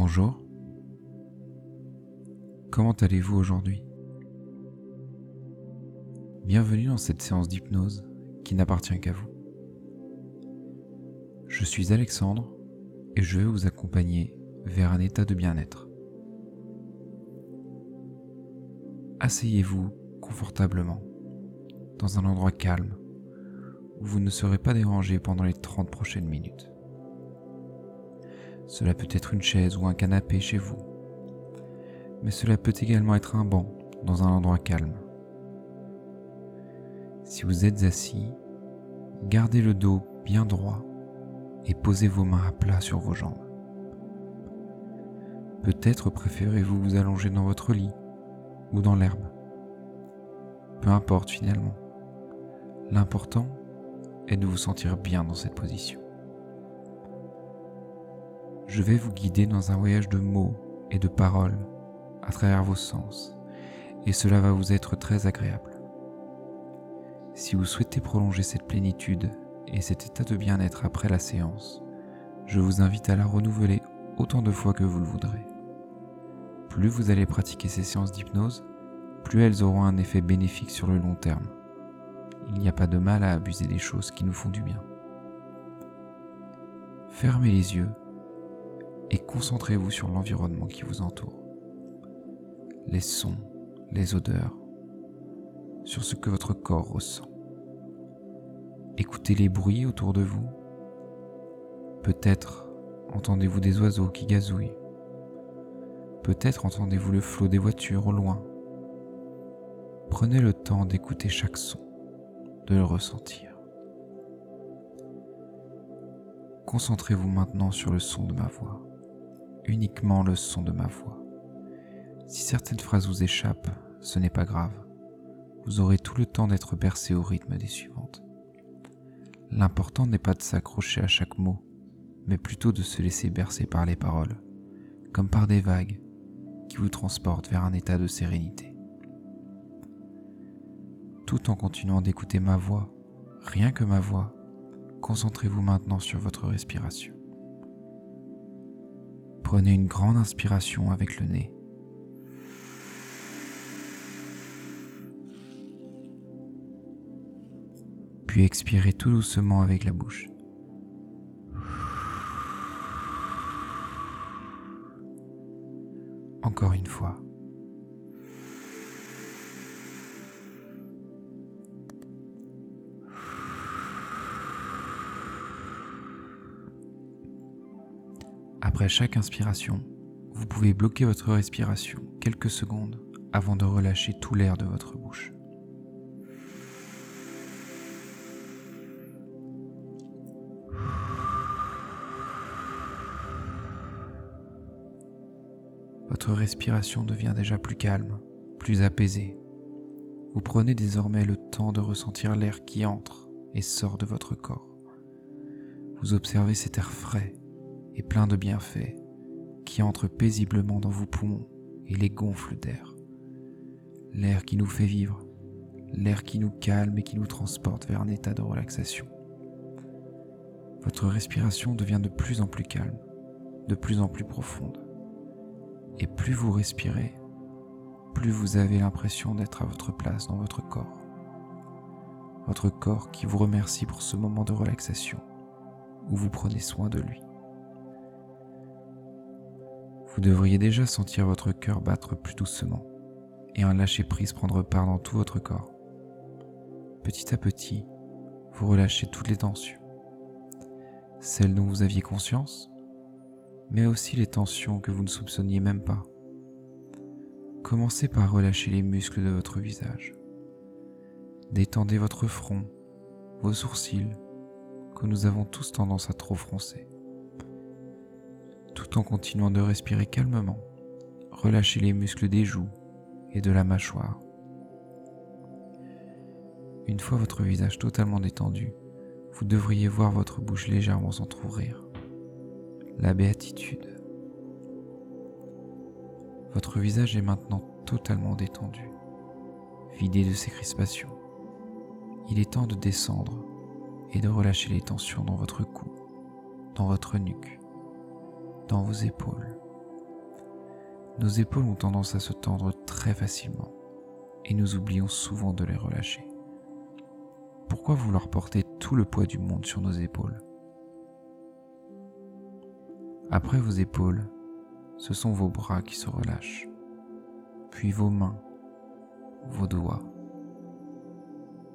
Bonjour. Comment allez-vous aujourd'hui? Bienvenue dans cette séance d'hypnose qui n'appartient qu'à vous. Je suis Alexandre et je vais vous accompagner vers un état de bien-être. Asseyez-vous confortablement dans un endroit calme où vous ne serez pas dérangé pendant les 30 prochaines minutes. Cela peut être une chaise ou un canapé chez vous, mais cela peut également être un banc dans un endroit calme. Si vous êtes assis, gardez le dos bien droit et posez vos mains à plat sur vos jambes. Peut-être préférez-vous vous allonger dans votre lit ou dans l'herbe. Peu importe finalement. L'important est de vous sentir bien dans cette position je vais vous guider dans un voyage de mots et de paroles à travers vos sens, et cela va vous être très agréable. Si vous souhaitez prolonger cette plénitude et cet état de bien-être après la séance, je vous invite à la renouveler autant de fois que vous le voudrez. Plus vous allez pratiquer ces séances d'hypnose, plus elles auront un effet bénéfique sur le long terme. Il n'y a pas de mal à abuser des choses qui nous font du bien. Fermez les yeux et concentrez-vous sur l'environnement qui vous entoure. Les sons, les odeurs, sur ce que votre corps ressent. Écoutez les bruits autour de vous. Peut-être entendez-vous des oiseaux qui gazouillent. Peut-être entendez-vous le flot des voitures au loin. Prenez le temps d'écouter chaque son, de le ressentir. Concentrez-vous maintenant sur le son de ma voix uniquement le son de ma voix. Si certaines phrases vous échappent, ce n'est pas grave. Vous aurez tout le temps d'être bercé au rythme des suivantes. L'important n'est pas de s'accrocher à chaque mot, mais plutôt de se laisser bercer par les paroles, comme par des vagues qui vous transportent vers un état de sérénité. Tout en continuant d'écouter ma voix, rien que ma voix, concentrez-vous maintenant sur votre respiration. Prenez une grande inspiration avec le nez. Puis expirez tout doucement avec la bouche. Encore une fois. Après chaque inspiration, vous pouvez bloquer votre respiration quelques secondes avant de relâcher tout l'air de votre bouche. Votre respiration devient déjà plus calme, plus apaisée. Vous prenez désormais le temps de ressentir l'air qui entre et sort de votre corps. Vous observez cet air frais et plein de bienfaits qui entre paisiblement dans vos poumons et les gonfle d'air. L'air qui nous fait vivre, l'air qui nous calme et qui nous transporte vers un état de relaxation. Votre respiration devient de plus en plus calme, de plus en plus profonde. Et plus vous respirez, plus vous avez l'impression d'être à votre place dans votre corps. Votre corps qui vous remercie pour ce moment de relaxation où vous prenez soin de lui. Vous devriez déjà sentir votre cœur battre plus doucement et un lâcher-prise prendre part dans tout votre corps. Petit à petit, vous relâchez toutes les tensions, celles dont vous aviez conscience, mais aussi les tensions que vous ne soupçonniez même pas. Commencez par relâcher les muscles de votre visage. Détendez votre front, vos sourcils, que nous avons tous tendance à trop froncer tout en continuant de respirer calmement. Relâchez les muscles des joues et de la mâchoire. Une fois votre visage totalement détendu, vous devriez voir votre bouche légèrement s'entr'ouvrir. La béatitude. Votre visage est maintenant totalement détendu, vidé de ses crispations. Il est temps de descendre et de relâcher les tensions dans votre cou, dans votre nuque, dans vos épaules, Nos épaules ont tendance à se tendre très facilement et nous oublions souvent de les relâcher. Pourquoi vouloir porter tout le poids du monde sur nos épaules? Après vos épaules, ce sont vos bras qui se relâchent, puis vos mains, vos doigts.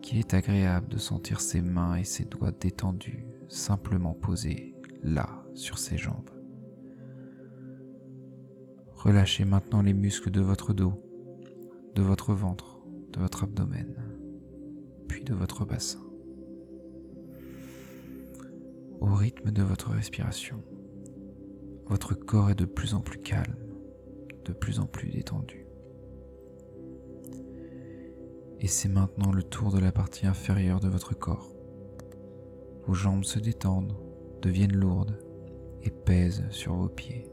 Qu'il est agréable de sentir ses mains et ses doigts détendus, simplement posés là sur ses jambes. Relâchez maintenant les muscles de votre dos, de votre ventre, de votre abdomen, puis de votre bassin. Au rythme de votre respiration, votre corps est de plus en plus calme, de plus en plus détendu. Et c'est maintenant le tour de la partie inférieure de votre corps. Vos jambes se détendent, deviennent lourdes et pèsent sur vos pieds.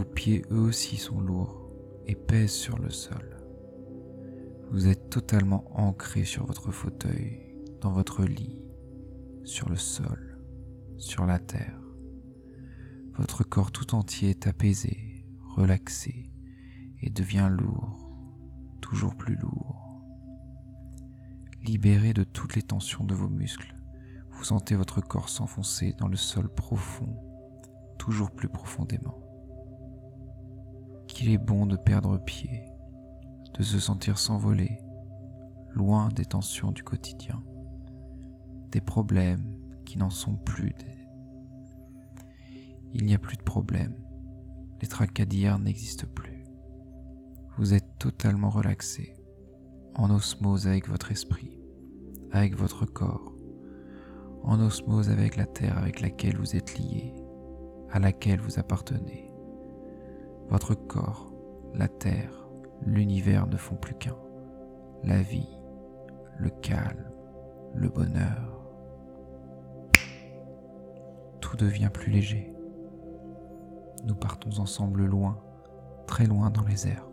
Vos pieds eux aussi sont lourds et pèsent sur le sol. Vous êtes totalement ancré sur votre fauteuil, dans votre lit, sur le sol, sur la terre. Votre corps tout entier est apaisé, relaxé et devient lourd, toujours plus lourd. Libéré de toutes les tensions de vos muscles, vous sentez votre corps s'enfoncer dans le sol profond, toujours plus profondément qu'il est bon de perdre pied, de se sentir s'envoler, loin des tensions du quotidien, des problèmes qui n'en sont plus. Il n'y a plus de problèmes, les tracas d'hier n'existent plus. Vous êtes totalement relaxé, en osmose avec votre esprit, avec votre corps, en osmose avec la terre avec laquelle vous êtes lié, à laquelle vous appartenez. Votre corps, la terre, l'univers ne font plus qu'un. La vie, le calme, le bonheur. Tout devient plus léger. Nous partons ensemble loin, très loin dans les airs.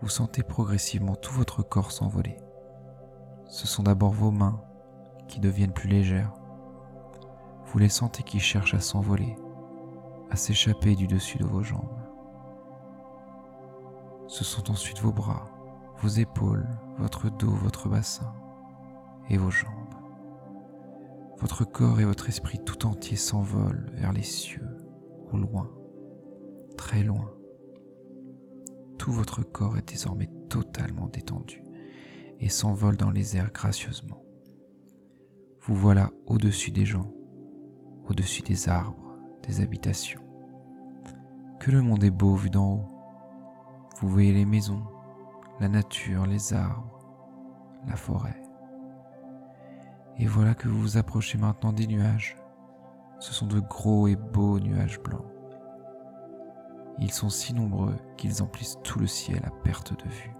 Vous sentez progressivement tout votre corps s'envoler. Ce sont d'abord vos mains qui deviennent plus légères. Vous les sentez qui cherchent à s'envoler, à s'échapper du dessus de vos jambes. Ce sont ensuite vos bras, vos épaules, votre dos, votre bassin et vos jambes. Votre corps et votre esprit tout entier s'envolent vers les cieux, au loin, très loin. Tout votre corps est désormais totalement détendu et s'envole dans les airs gracieusement. Vous voilà au-dessus des gens, au-dessus des arbres, habitations. Que le monde est beau vu d'en haut. Vous voyez les maisons, la nature, les arbres, la forêt. Et voilà que vous vous approchez maintenant des nuages. Ce sont de gros et beaux nuages blancs. Ils sont si nombreux qu'ils emplissent tout le ciel à perte de vue.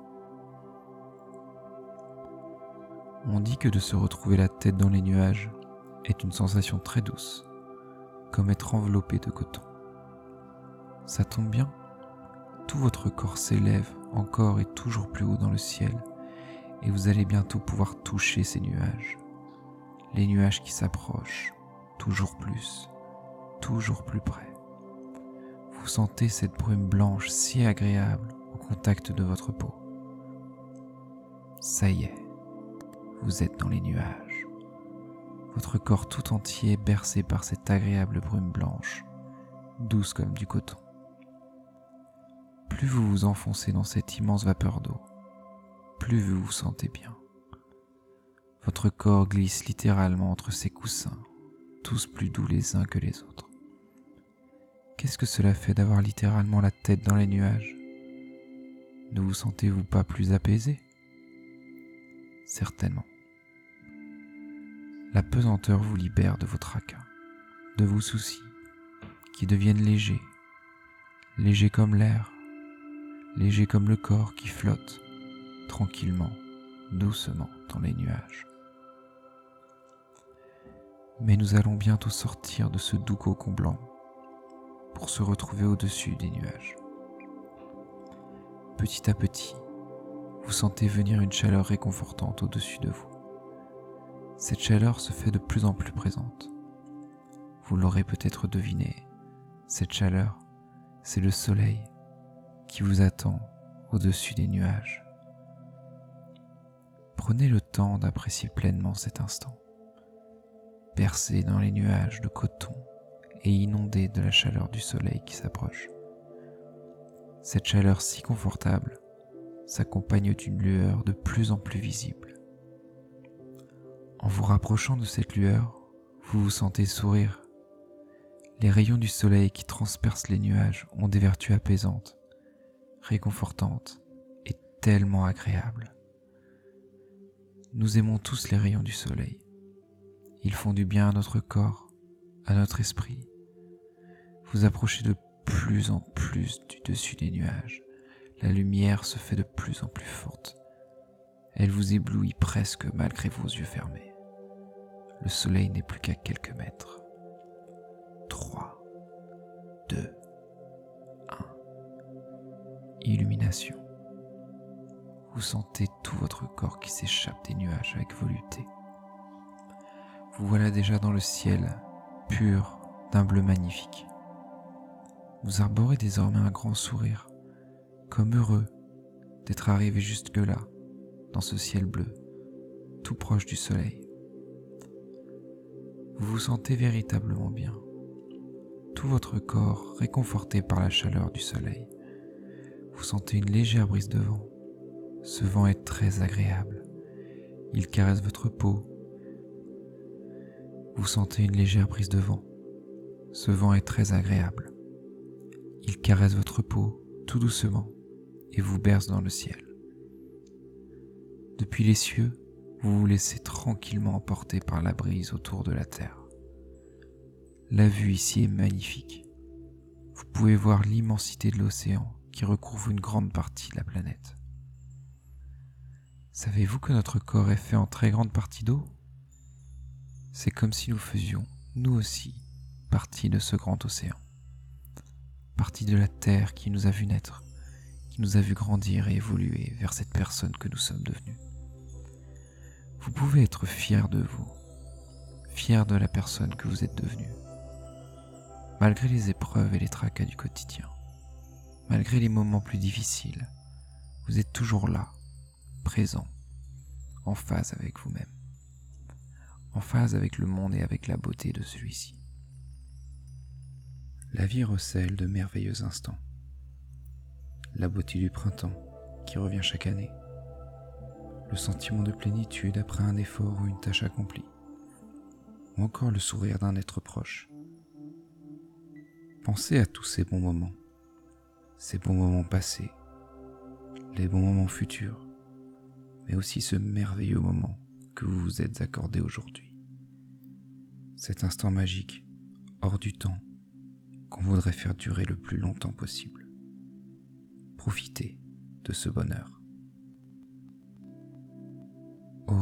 On dit que de se retrouver la tête dans les nuages est une sensation très douce comme être enveloppé de coton. Ça tombe bien, tout votre corps s'élève encore et toujours plus haut dans le ciel, et vous allez bientôt pouvoir toucher ces nuages. Les nuages qui s'approchent, toujours plus, toujours plus près. Vous sentez cette brume blanche si agréable au contact de votre peau. Ça y est, vous êtes dans les nuages votre corps tout entier bercé par cette agréable brume blanche, douce comme du coton. Plus vous vous enfoncez dans cette immense vapeur d'eau, plus vous vous sentez bien. Votre corps glisse littéralement entre ces coussins, tous plus doux les uns que les autres. Qu'est-ce que cela fait d'avoir littéralement la tête dans les nuages? Ne vous sentez-vous pas plus apaisé? Certainement. La pesanteur vous libère de vos tracas, de vos soucis, qui deviennent légers, légers comme l'air, légers comme le corps qui flotte tranquillement, doucement dans les nuages. Mais nous allons bientôt sortir de ce doux cocon blanc pour se retrouver au-dessus des nuages. Petit à petit, vous sentez venir une chaleur réconfortante au-dessus de vous. Cette chaleur se fait de plus en plus présente. Vous l'aurez peut-être deviné, cette chaleur, c'est le soleil qui vous attend au-dessus des nuages. Prenez le temps d'apprécier pleinement cet instant, percé dans les nuages de coton et inondé de la chaleur du soleil qui s'approche. Cette chaleur si confortable s'accompagne d'une lueur de plus en plus visible. En vous rapprochant de cette lueur, vous vous sentez sourire. Les rayons du soleil qui transpercent les nuages ont des vertus apaisantes, réconfortantes et tellement agréables. Nous aimons tous les rayons du soleil. Ils font du bien à notre corps, à notre esprit. Vous approchez de plus en plus du dessus des nuages. La lumière se fait de plus en plus forte. Elle vous éblouit presque malgré vos yeux fermés. Le soleil n'est plus qu'à quelques mètres. 3, 2, 1. Illumination. Vous sentez tout votre corps qui s'échappe des nuages avec volupté. Vous voilà déjà dans le ciel, pur d'un bleu magnifique. Vous arborez désormais un grand sourire, comme heureux d'être arrivé jusque-là, dans ce ciel bleu, tout proche du soleil. Vous vous sentez véritablement bien, tout votre corps réconforté par la chaleur du soleil. Vous sentez une légère brise de vent. Ce vent est très agréable. Il caresse votre peau. Vous sentez une légère brise de vent. Ce vent est très agréable. Il caresse votre peau tout doucement et vous berce dans le ciel. Depuis les cieux, vous vous laissez tranquillement emporter par la brise autour de la terre. La vue ici est magnifique. Vous pouvez voir l'immensité de l'océan qui recouvre une grande partie de la planète. Savez-vous que notre corps est fait en très grande partie d'eau? C'est comme si nous faisions, nous aussi, partie de ce grand océan partie de la terre qui nous a vu naître, qui nous a vu grandir et évoluer vers cette personne que nous sommes devenus. Vous pouvez être fier de vous, fier de la personne que vous êtes devenue, malgré les épreuves et les tracas du quotidien, malgré les moments plus difficiles, vous êtes toujours là, présent, en phase avec vous-même, en phase avec le monde et avec la beauté de celui-ci la vie recèle de merveilleux instants. La beauté du printemps qui revient chaque année. Le sentiment de plénitude après un effort ou une tâche accomplie. Ou encore le sourire d'un être proche. Pensez à tous ces bons moments. Ces bons moments passés. Les bons moments futurs. Mais aussi ce merveilleux moment que vous vous êtes accordé aujourd'hui. Cet instant magique, hors du temps, qu'on voudrait faire durer le plus longtemps possible. Profitez de ce bonheur.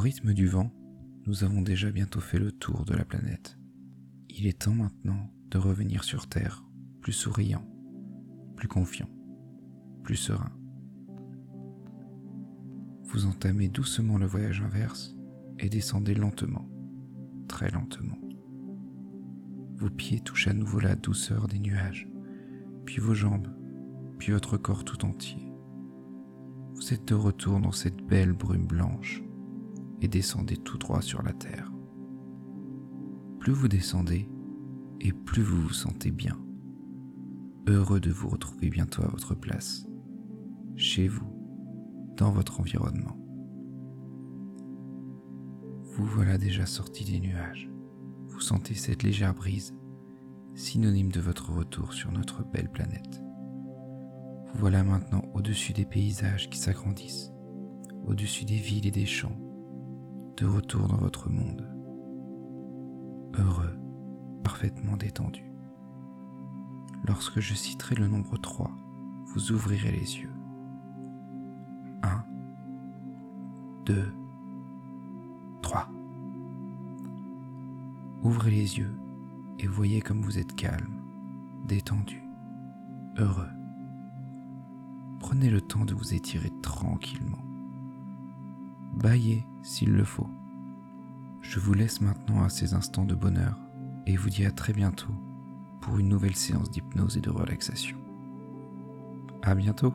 Rythme du vent, nous avons déjà bientôt fait le tour de la planète. Il est temps maintenant de revenir sur Terre, plus souriant, plus confiant, plus serein. Vous entamez doucement le voyage inverse et descendez lentement, très lentement. Vos pieds touchent à nouveau la douceur des nuages, puis vos jambes, puis votre corps tout entier. Vous êtes de retour dans cette belle brume blanche et descendez tout droit sur la terre. Plus vous descendez, et plus vous vous sentez bien, heureux de vous retrouver bientôt à votre place, chez vous, dans votre environnement. Vous voilà déjà sorti des nuages vous sentez cette légère brise, synonyme de votre retour sur notre belle planète. Vous voilà maintenant au-dessus des paysages qui s'agrandissent, au-dessus des villes et des champs, de retour dans votre monde. Heureux, parfaitement détendu. Lorsque je citerai le nombre 3, vous ouvrirez les yeux. 1, 2, 3. Ouvrez les yeux et voyez comme vous êtes calme, détendu, heureux. Prenez le temps de vous étirer tranquillement. Baillez s'il le faut. Je vous laisse maintenant à ces instants de bonheur et vous dis à très bientôt pour une nouvelle séance d'hypnose et de relaxation. À bientôt.